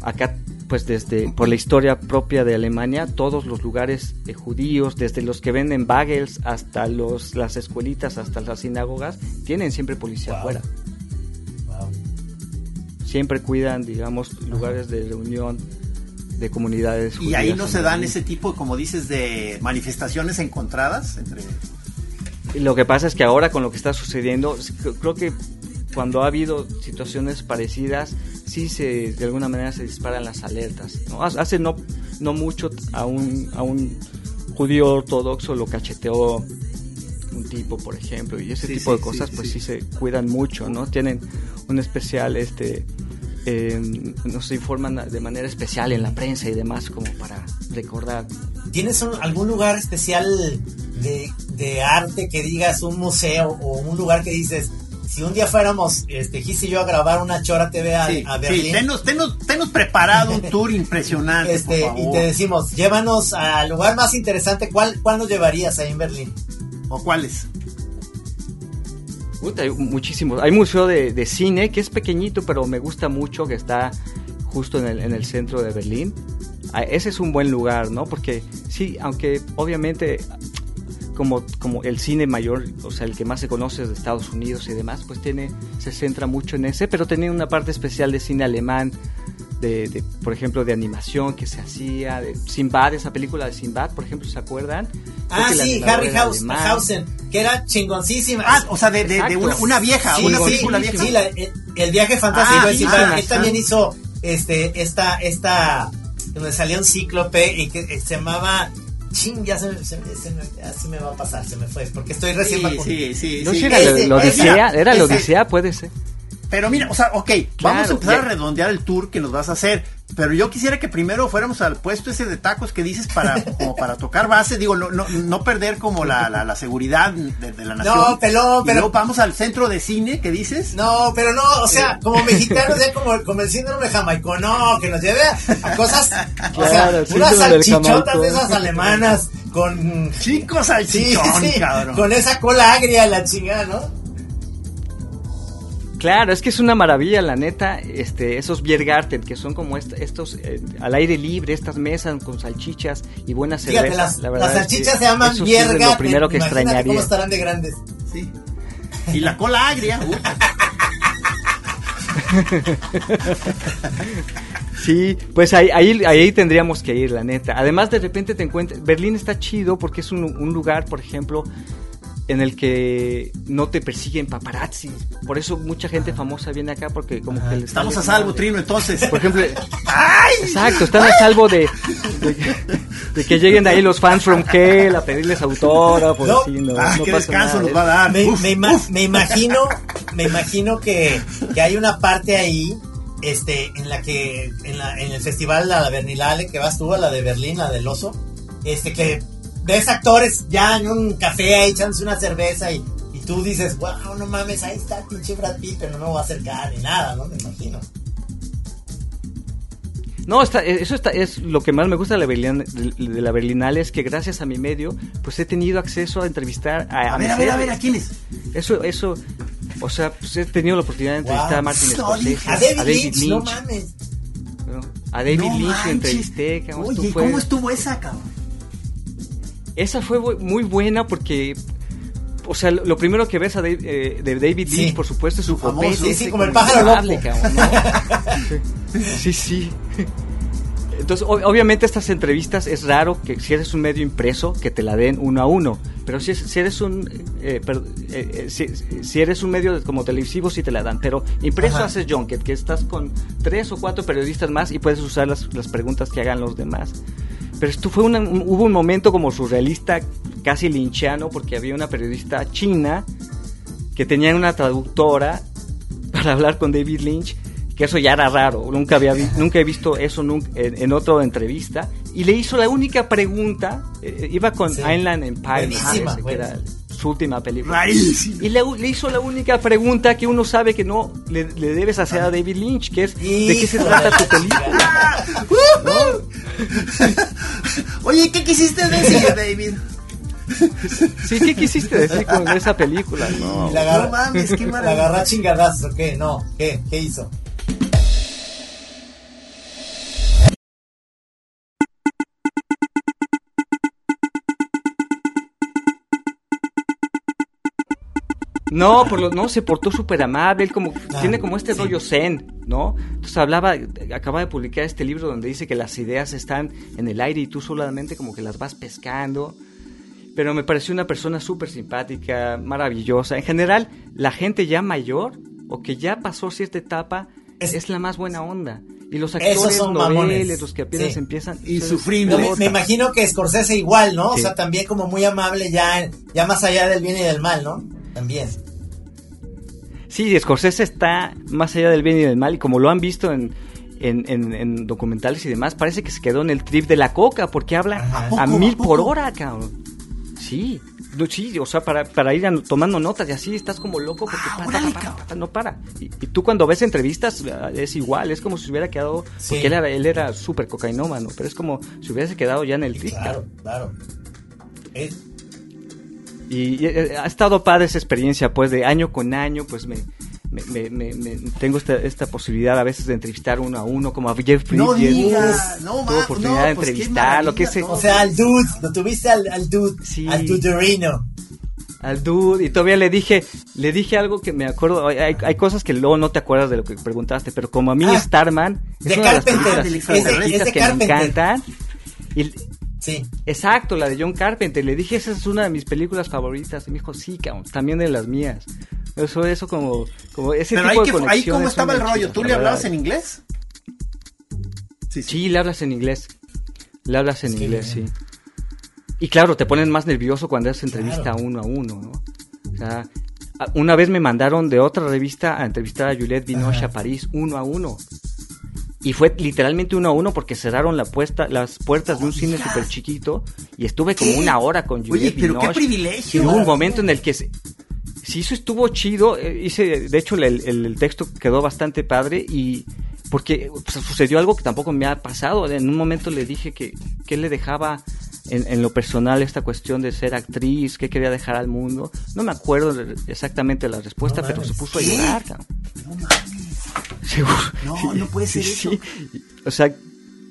acá pues desde por la historia propia de Alemania, todos los lugares eh, judíos, desde los que venden bagels hasta los las escuelitas, hasta las sinagogas, tienen siempre policía afuera. Siempre cuidan, digamos, lugares de reunión de comunidades. Y ahí no se dan ese tipo, como dices, de manifestaciones encontradas entre lo que pasa es que ahora con lo que está sucediendo, creo que cuando ha habido situaciones parecidas, sí se, de alguna manera se disparan las alertas. Hace no, no mucho a un, a un judío ortodoxo lo cacheteó un tipo, por ejemplo, y ese tipo de cosas pues sí. se cuidan mucho, ¿no? Tienen un especial, este, eh, nos informan de manera especial en la prensa y demás como para recordar. ¿Tienes algún lugar especial de, de arte que digas, un museo o un lugar que dices, si un día fuéramos, este, Gis y yo, a grabar una Chora TV a, a Berlín. Sí, tenos, tenos, preparado un tour impresionante. Este, Y te decimos, llévanos al lugar más interesante. ¿Cuál, cuál nos llevarías ahí en Berlín? ¿O cuáles? hay muchísimos. Hay museo de, cine que es pequeñito, pero me gusta mucho, que está justo en el, en el centro de Berlín. Ah, ese es un buen lugar, ¿no? Porque sí, aunque obviamente como, como el cine mayor, o sea, el que más se conoce de Estados Unidos y demás, pues tiene, se centra mucho en ese, pero tenía una parte especial de cine alemán, de, por ejemplo, de animación que se hacía, de Sinbad, esa película de Sinbad, por ejemplo, ¿se acuerdan? Ah, sí, Harry Hausen, que era chingoncísima. Ah, o sea, de, de, una, vieja, una película vieja. Sí, el, viaje fantástico de Sinbad. Él también hizo este, esta, esta, donde salía un cíclope y que se llamaba ching, ya se, se, me, así me va a pasar, se me fue, porque estoy recién sí, Sí, sí, no, sí. Era, lo, Odisea, era la Odisea, puede ser. Pero mira, o sea, ok, vamos a empezar ya. a redondear el tour que nos vas a hacer. Pero yo quisiera que primero fuéramos al puesto ese de tacos que dices para, como para tocar base, digo, no, no, no perder como la, la, la seguridad de, de la nación. No, pelón, Y pero- luego vamos al centro de cine que dices. No, pero no, o sea, como mexicanos, ya como, como el síndrome jamaico, no, que nos lleve a, cosas, o sea, unas salchichotas de esas alemanas con... Chicos Sí, salchichón, sí, cabrón. con esa cola agria, la chingada, ¿no? Claro, es que es una maravilla, la neta, este, esos Biergarten, que son como est- estos eh, al aire libre, estas mesas con salchichas y buenas Fíjate, cervezas. las, la verdad las es que salchichas se llaman eso sí es de Biergarten, lo primero que imagínate cómo estarán de grandes. Sí. Y la cola agria. uh, Sí, pues ahí, ahí, ahí tendríamos que ir, la neta. Además, de repente te encuentras. Berlín está chido porque es un, un lugar, por ejemplo, en el que no te persiguen paparazzi. Por eso mucha gente famosa viene acá porque como que les Estamos a salvo. Trino, entonces. Por ejemplo, exacto, están a salvo de, de, que- de que lleguen ahí los fans from Hell a pedirles autógrafos. No. así, no, ah, no qué pasa descanso nada. nos va a dar. Me, Uf, me ima- uf. me imagino, me imagino que, que hay una parte ahí, este, en la que, en, la, en el festival de la Berlinale, que vas tú a la de Berlín, la del oso, este, que ves actores ya en un café ahí echándose una cerveza y, y tú dices, wow, no mames, ahí está el pinche Brad Pitt, pero no me voy a acercar ni nada, ¿no? Me imagino. No, está, eso está, es lo que más me gusta de la, Berlin, de, de la Berlinale es que gracias a mi medio, pues he tenido acceso a entrevistar a, A ver, a ver, a ver. ¿a quién es? Eso, eso, o sea, pues he tenido la oportunidad de entrevistar Wow. a Martin Scorsese, A David, Lynch, no mames. A David No Lynch manches. entrevisté, cabrón, Oye, ¿cómo estuvo esa, cabrón? Esa fue muy buena porque, o sea, lo, primero que ves a Dave- eh, de David Sí. Lynch, por supuesto, es su copete Sí, sí, como el pájaro loco. cabrón, ¿no? Sí, sí. Entonces, ob- obviamente estas entrevistas es raro que si eres un medio impreso que te la den uno a uno, pero si, es- si eres un eh, per- eh, eh, si, si eres un medio como televisivo sí te la dan, pero impreso Ajá. haces junket, que estás con tres o cuatro periodistas más y puedes usar las, las preguntas que hagan los demás. Pero esto fue una- un- hubo un momento como surrealista, casi linchiano, porque había una periodista china que tenía una traductora para hablar con David Lynch, que eso ya era raro, nunca había vi- nunca he visto eso nunca, en, en otra entrevista, y le hizo la única pregunta, eh, iba con Sí. Inland Empire, Buenísima, parece, que era su última película. Rarísimo. Y le, le hizo la única pregunta que uno sabe que no le, le debes hacer a David Lynch, que es ¿de qué se trata tu la película? Oye, ¿qué quisiste decir, David? Sí, ¿qué quisiste decir con esa película? No. La agarra, No mames, qué la maravilla. agarra a chingadazos, ¿o qué? No, ¿qué? ¿Qué hizo? No, por lo, no, se portó súper amable, él como, Ah, tiene como este sí. rollo zen, ¿no? Entonces hablaba, acaba de publicar este libro donde dice que las ideas están en el aire y tú solamente como que las vas pescando. Pero me pareció una persona súper simpática, maravillosa. En general, la gente ya mayor o que ya pasó cierta etapa Es- es, la más buena onda. Y los Esos actores son noveles, mamones. los que apenas Sí. empiezan. Insufrible. No, me, me imagino que Scorsese igual, ¿no? O sea, también como muy amable ya, ya más allá del bien y del mal, ¿no? También. Sí, Scorsese está más allá del bien y del mal y como lo han visto en, en, en- en documentales y demás, parece que se quedó en el trip de la coca porque habla Ajá. a, poco? mil por hora, cabrón. Sí, sí, o sea, para, para ir an- tomando notas y así estás como loco porque Ah, pa- pa- órale, pa- pa- cabrón. pa- no para. Y, y tú cuando ves entrevistas ah, es igual, es como si se hubiera quedado, Sí. porque él era, él era súper cocainómano, pero es como si hubiese quedado ya en el trip. Claro, claro. Es- Y eh, ha estado padre esa experiencia, pues de año con año, pues me, me, me- me- me- tengo esta, esta posibilidad a veces de entrevistar uno a uno, como a Jeff No Bridges. digas, no, Tuve oportunidad no, de pues, qué entrevistarlo, que no. o sea, al dude, lo tuviste al, al dude, Sí. al Dudorino. al dude, y todavía le dije, le dije algo que me acuerdo, hay, hay- cosas que luego no te acuerdas de lo que preguntaste, pero como a mí Ah, Starman, de es una de las Carpenter, películas es de- es de que me Carpenter. encantan. Y, Sí. Exacto, la de John Carpenter. Le dije, esa es una de mis películas favoritas. Y me dijo, sí, cabrón, también de las mías. Eso, eso como, como ese Pero tipo de que, ahí cómo estaba el rollo. chidas, ¿Tú le hablabas en inglés? Sí, Sí, le hablas en inglés. Le hablas en inglés, bien. sí. Y claro, te pones más nervioso cuando haces entrevista Claro. uno a uno, ¿no? O sea, una vez me mandaron de otra revista a entrevistar a Juliette Binoche a París uno a uno. Y fue literalmente uno a uno porque cerraron la puesta, las puertas de un cine súper chiquito y estuve como una hora con Juliette Oye, pero qué privilegio. Y hubo un momento en el que se, sí, eso estuvo chido. eh, Hice, de hecho, el, el- el texto quedó bastante padre y porque pues, sucedió algo que tampoco me ha pasado. En un momento le dije que, que le dejaba en, en lo personal esta cuestión de ser actriz, que quería dejar al mundo. No me acuerdo exactamente la respuesta, No pero se puso a ¿Qué? llorar. No. Seguro. No, no puede ser Sí, eso. sí. O sea,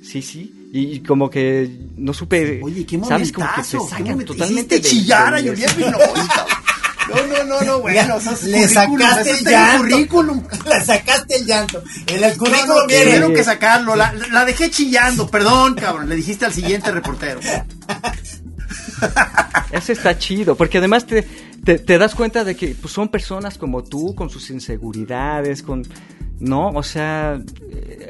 sí, sí. Y, y como que no supe. Oye, qué ¿Sabes? Como que sacan totalmente. Hiciste de- chillar a cabrón. No, no, no, no, bueno, eso Le sacaste eso el llanto. currículum. Le sacaste el llanto. El currículum no, tuvieron que sacarlo. La, la dejé chillando, perdón, cabrón. Le dijiste al siguiente reportero. Ese está chido, porque además te, te, te das cuenta de que pues, son personas como tú, con sus inseguridades, con... No, o sea,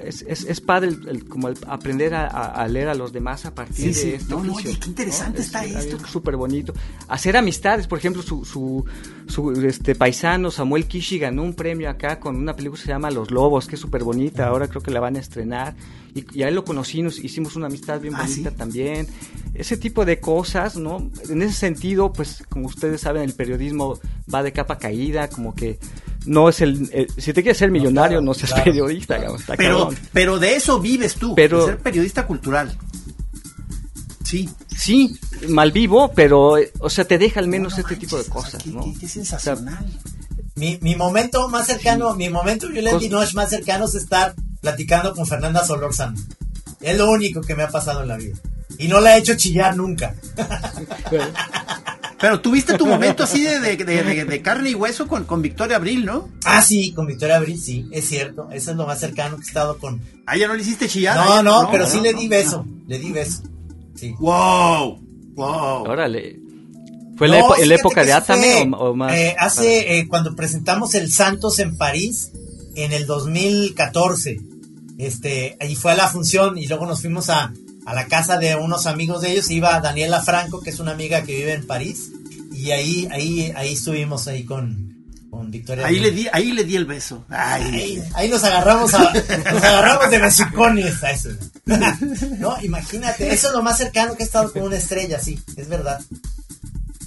es, es, es padre el, el- como el aprender a, leer a los demás a partir Sí, de sí. este No, no, oficio, oye, qué interesante Es- está es esto. Súper bonito. Hacer amistades, por ejemplo, su, su, su, este paisano Samuel Kishi ganó un premio acá con una película que se llama Los Lobos, que es súper bonita, ahora creo que la van a estrenar. Y, y a él lo conocí, nos hicimos una amistad bien Ah, bonita ¿sí? también. Ese tipo de cosas, ¿no? En ese sentido, pues, como ustedes saben, el periodismo va de capa caída, como que no es el... el- si te quieres ser millonario, claro, no seas claro. periodista, cabrón, está Pero, cabrón. pero de eso vives tú, Pero- de ser periodista cultural. Sí. Sí, mal vivo, pero, eh, o sea, te deja al menos No, no este tipo de manches, o sea, cosas, qué- ¿no? qué- qué sensacional. Mi, mi momento más cercano, mi momento Juliette Cos- Binoche más cercano es estar platicando con Fernanda Solórzano. Es lo único que me ha pasado en la vida. Y no la he hecho chillar nunca. Pero tuviste tu momento así de, de, de- de- de carne y hueso con, con Victoria Abril, ¿no? Ah, sí, con Victoria Abril, sí, es cierto. Eso es lo más cercano que he estado con. ¿A ella no le hiciste chillar? No, no, pero sí no, le di beso. Le di beso. Sí. ¡Wow! ¡Wow! Órale. ¿Fue No, la, epo- época de Atame o, o más? eh, hace, eh, cuando presentamos el Santos en París, en el 2014, este, ahí fue a la función y luego nos fuimos a, a la casa de unos amigos de ellos, iba Daniela Franco, que es una amiga que vive en París, y ahí, ahí, ahí estuvimos ahí con, con Victoria. Ahí le di, ahí le di el beso. Ay. Ahí, ahí nos agarramos a, nos agarramos de besucones a eso. No, imagínate, eso es lo más cercano que he estado con una estrella, sí, es verdad.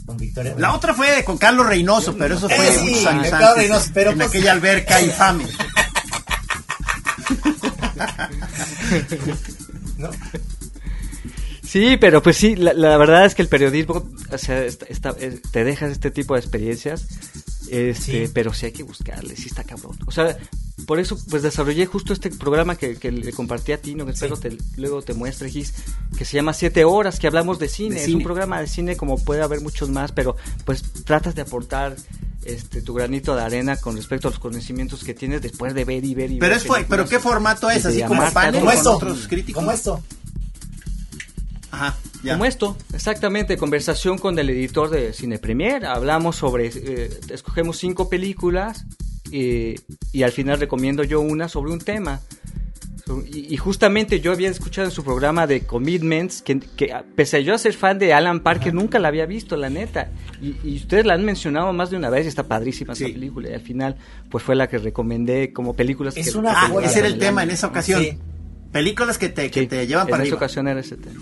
Con Victoria. La otra fue con Carlos Reynoso, pero eso fue Eh, sí, muchos años antes, Reynoso, pero en pues- aquella alberca infame. ¿no? Sí, pero pues sí, la, la verdad es que el periodismo, o sea, está- está- eh, te dejas este tipo de experiencias, este, Sí. pero sí hay que buscarle, sí está cabrón. O sea, por eso pues desarrollé justo este programa que, que le compartí a ti, no que espero te, luego te muestre, Gis, que se llama Siete Horas, que hablamos de cine. De Es un programa de cine como puede haber muchos más, pero pues tratas de aportar este tu granito de arena con respecto a los conocimientos que tienes después de ver y ver y Pero ver. es fue, pero qué formato es, así como panel Como esto. otros críticos. Como esto. Ajá, ya. Como esto, exactamente, conversación con el editor de Cine Premier, hablamos sobre, eh, escogemos cinco películas eh, y al final recomiendo yo una sobre un tema. Y, y justamente yo había escuchado en su programa de Commitments que, pese a yo ser fan de Alan Parker, nunca la había visto, la neta. Y, y ustedes la han mencionado más de una vez y está padrísima Sí. esa película. Y al final, pues fue la que recomendé como películas Es que... una que Ah, ese era el tema en esa ocasión. Sí. Películas que te, que Sí, te llevan en para esa arriba. ocasión era ese tema.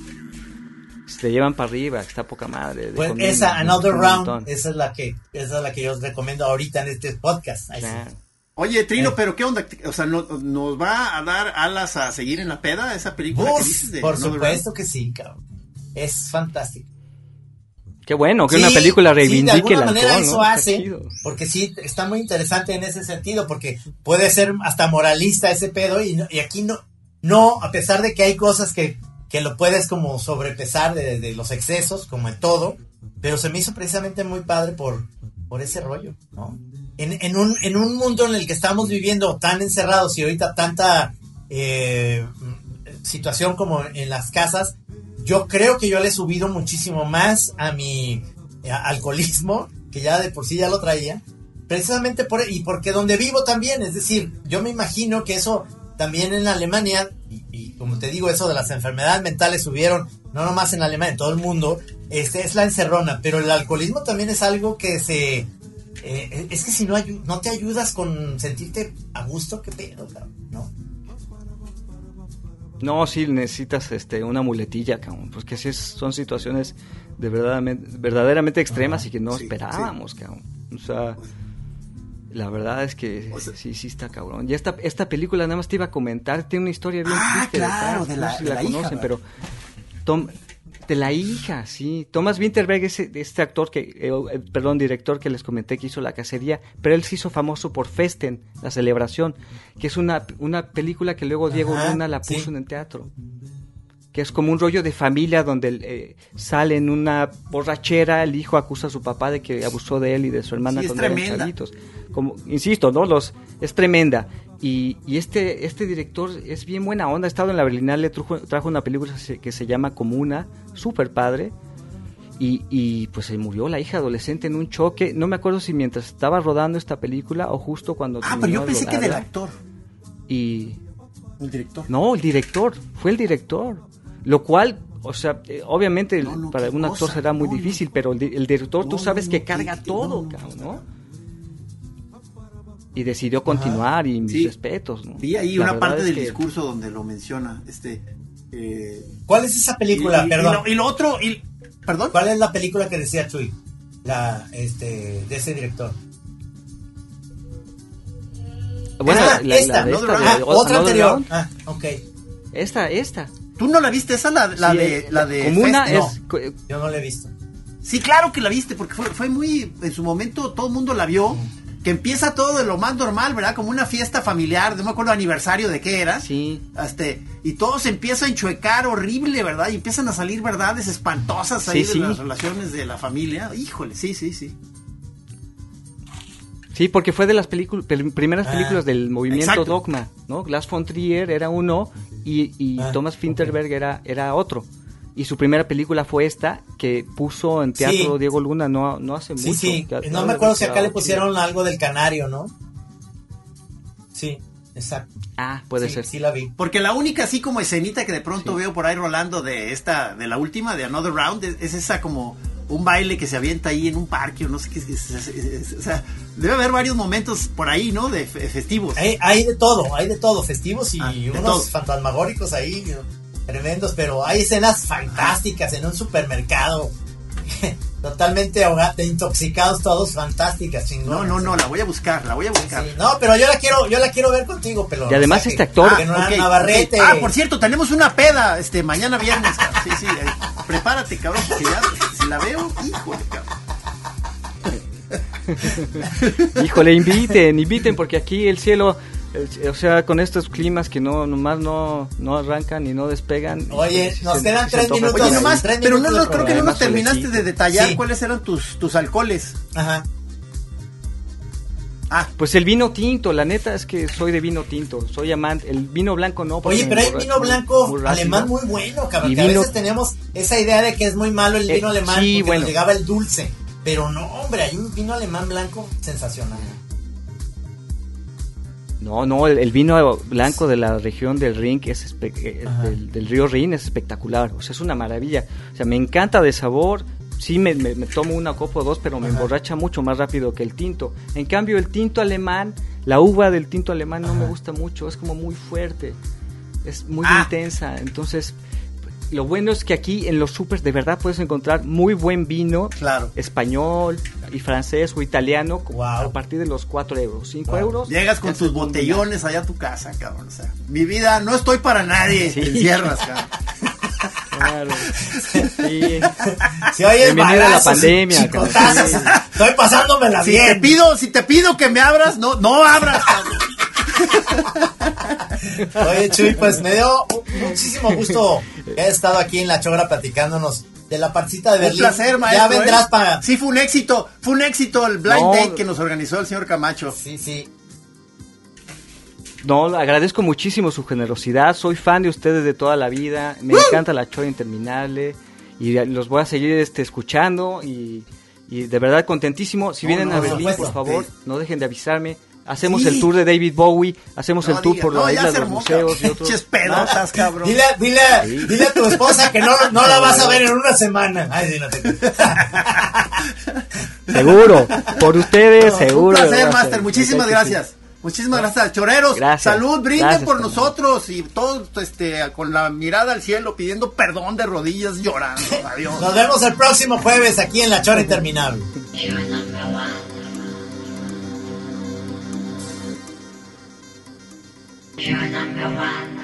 Te llevan para arriba, que está poca madre. de Pues esa, Another Round, esa es la que, esa es la que yo os recomiendo ahorita en este podcast. Claro. Oye, Trino, Eh. pero ¿qué onda? O sea, ¿no- ¿nos va a dar alas a seguir en la peda esa película que Uf, dices de por Another supuesto que sí, cabrón. Es fantástico. Qué bueno que Sí, una película sí, de reivindique alguna el manera eso hace, porque sí, está muy interesante en ese sentido, porque puede ser hasta moralista ese pedo, y, no- y aquí no, no, a pesar de que hay cosas que, que lo puedes como sobrepesar de, los excesos, como en todo, pero se me hizo precisamente muy padre por, por ese rollo, ¿no? En, en, un, en un mundo en el que estamos viviendo tan encerrados y ahorita tanta eh, situación como en las casas, yo creo que yo le he subido muchísimo más a mi eh, alcoholismo, que ya de por sí ya lo traía, precisamente por, y porque donde vivo también, es decir, yo me imagino que eso también en Alemania, y, y como te digo, eso de las enfermedades mentales subieron, no nomás en Alemania, en todo el mundo, este es la encerrona, pero el alcoholismo también es algo que se eh, es que si no, no te ayudas con sentirte a gusto, qué pedo, ¿no? No, sí, necesitas este, una muletilla, cabrón, porque si son situaciones de verdaderamente, verdaderamente extremas y que no esperábamos, cabrón. O sea, la verdad es que sí, sí está cabrón. Y esta, esta película nada más te iba a comentar, tiene una historia bien ah, claro, de la, la, conocen, pero Tom, de la hija, sí. Thomas Winterberg es este actor que, eh, eh, perdón, director que les comenté que hizo La Cacería, pero él se hizo famoso por Festen, La Celebración, que es una, una película que luego Diego Luna la puso en el teatro que es como un rollo de familia donde eh, sale en una borrachera, el hijo acusa a su papá de que abusó de él y de su hermana cuando eran chavitos. Como, insisto, ¿no? Los, es tremenda. Y, y, este, este director es bien buena onda, ha estado en la Berlinale, trajo, trajo una película que se llama Comuna, súper padre. Y, y, pues se murió la hija adolescente en un choque. No me acuerdo si mientras estaba rodando esta película o justo cuando... Ah, pero yo pensé que del actor. Y... El director. No, el director. Fue el director. Lo cual, o sea, eh, obviamente para un actor será muy difícil, pero el, director tú sabes que carga todo, ¿no? Y decidió continuar y mis respetos, ¿no? Vi ahí una parte del discurso donde lo menciona, este... Eh, ¿Cuál es esa película? Perdón. Y lo, otro, y, ¿perdón? ¿Cuál es la película que decía Chuy? La, este, de ese director. Bueno, la, esta, otra anterior. Ah, ok. Esta, esta. ¿Tú no la viste? Esa la, la de la de Comuna es yo no la he visto. Sí, claro que la viste porque fue, fue muy en su momento todo el mundo la vio. Que empieza todo de lo más normal, ¿verdad? Como una fiesta familiar, no me acuerdo aniversario de qué era. Sí. Este, y todo se empieza a enchuecar horrible, ¿verdad? Y empiezan a salir verdades espantosas ahí de las relaciones de la familia. Híjole, sí, sí, sí. Sí, porque fue de las primeras ah, películas del movimiento Dogma, ¿no? Glass von Trier era uno y, ah, Thomas Finterberg era, era otro. Y su primera película fue esta, que puso en teatro Diego Luna no, no hace mucho. Sí, no me acuerdo si acá le pusieron algo del canario, ¿no? Sí, exacto. Ah, puede ser. Sí, la vi. Porque la única así como escenita que de pronto veo por ahí rolando de esta, de la última, de Another Round, es esa como un baile que se avienta ahí en un parque o no sé qué. Es, o sea, debe haber varios momentos por ahí, ¿no? De festivos. Hay, de todo, hay de todo, festivos y ah, unos fantasmagóricos ahí tremendos, pero hay escenas fantásticas en un supermercado. Totalmente ahogados, intoxicados todos, fantásticas, No, no, no, la voy a buscar, la voy a buscar. no, pero yo la quiero, yo la quiero ver contigo, pero. Y además este actor. Ah, por cierto, tenemos una peda, este, mañana viernes. sí, sí, eh, prepárate, cabrón, porque ya, la veo, híjole, cabrón. híjole, inviten, inviten, porque aquí el cielo o sea, con estos climas que no nomás no, no arrancan y no despegan. Oye, nos quedan tres minutos. Oye, nomás, pero no, no creo que no nos terminaste de detallar cuáles eran tus, tus alcoholes. Ajá. Ah. Pues el vino tinto, la neta es que soy de vino tinto, soy amante, el vino blanco no. Oye, pero hay vino blanco alemán muy bueno, cabrón, que a veces tenemos esa idea de que es muy malo el vino eh, alemán porque bueno. nos llegaba el dulce, pero no, hombre, hay un vino alemán blanco sensacional. No, no, el, vino blanco de la región del Rin, es eh, del, río Rin, es espectacular. O sea, es una maravilla. O sea, me encanta de sabor. Sí, me, tomo una copa o dos, pero me emborracha mucho más rápido que el tinto. En cambio, el tinto alemán, la uva del tinto alemán no me gusta mucho. Es como muy fuerte. Es muy ah. intensa. Entonces, lo bueno es que aquí en los supers de verdad puedes encontrar muy buen vino claro. español y francés o italiano a partir de los 4 euros, 5 euros. Llegas con tus botellones allá a tu casa, cabrón. O sea, mi vida, no estoy para nadie. Te encierras, cabrón. Claro. Sí. Si hoy es Bienvenido a la pandemia, Estoy pasándomela si bien. Te pido, si te pido que me abras, no, no abras. Oye, Chuy, pues me dio muchísimo gusto que hayas estado aquí en La Chogra platicándonos de la partita de Berlín. Un placer, maestro. Ya vendrás ¿eh? para... Sí, fue un éxito. Fue un éxito el blind date que nos organizó el señor Camacho. Sí, sí. No, agradezco muchísimo su generosidad. Soy fan de ustedes de toda la vida. Me encanta la Chogra interminable. Y los voy a seguir este, escuchando. Y, de verdad contentísimo. Si vienen a Berlín, por favor, no dejen de avisarme. Hacemos el tour de David Bowie, hacemos el tour por la isla de los museos y otros. pelotas, cabrón. Dile, dile, dile a tu esposa que no, no la vas a ver en una semana. Ay, sí, no te... seguro. Por ustedes, seguro. Un placer, Master. Muchísimas gracias. Muchísimas gracias, choreros. Gracias. Salud, brinden Gracias, por nosotros y todos este, con la mirada al cielo pidiendo perdón de rodillas llorando. Adiós. Nos vemos el próximo jueves aquí en La Chora Interminable. You're number one.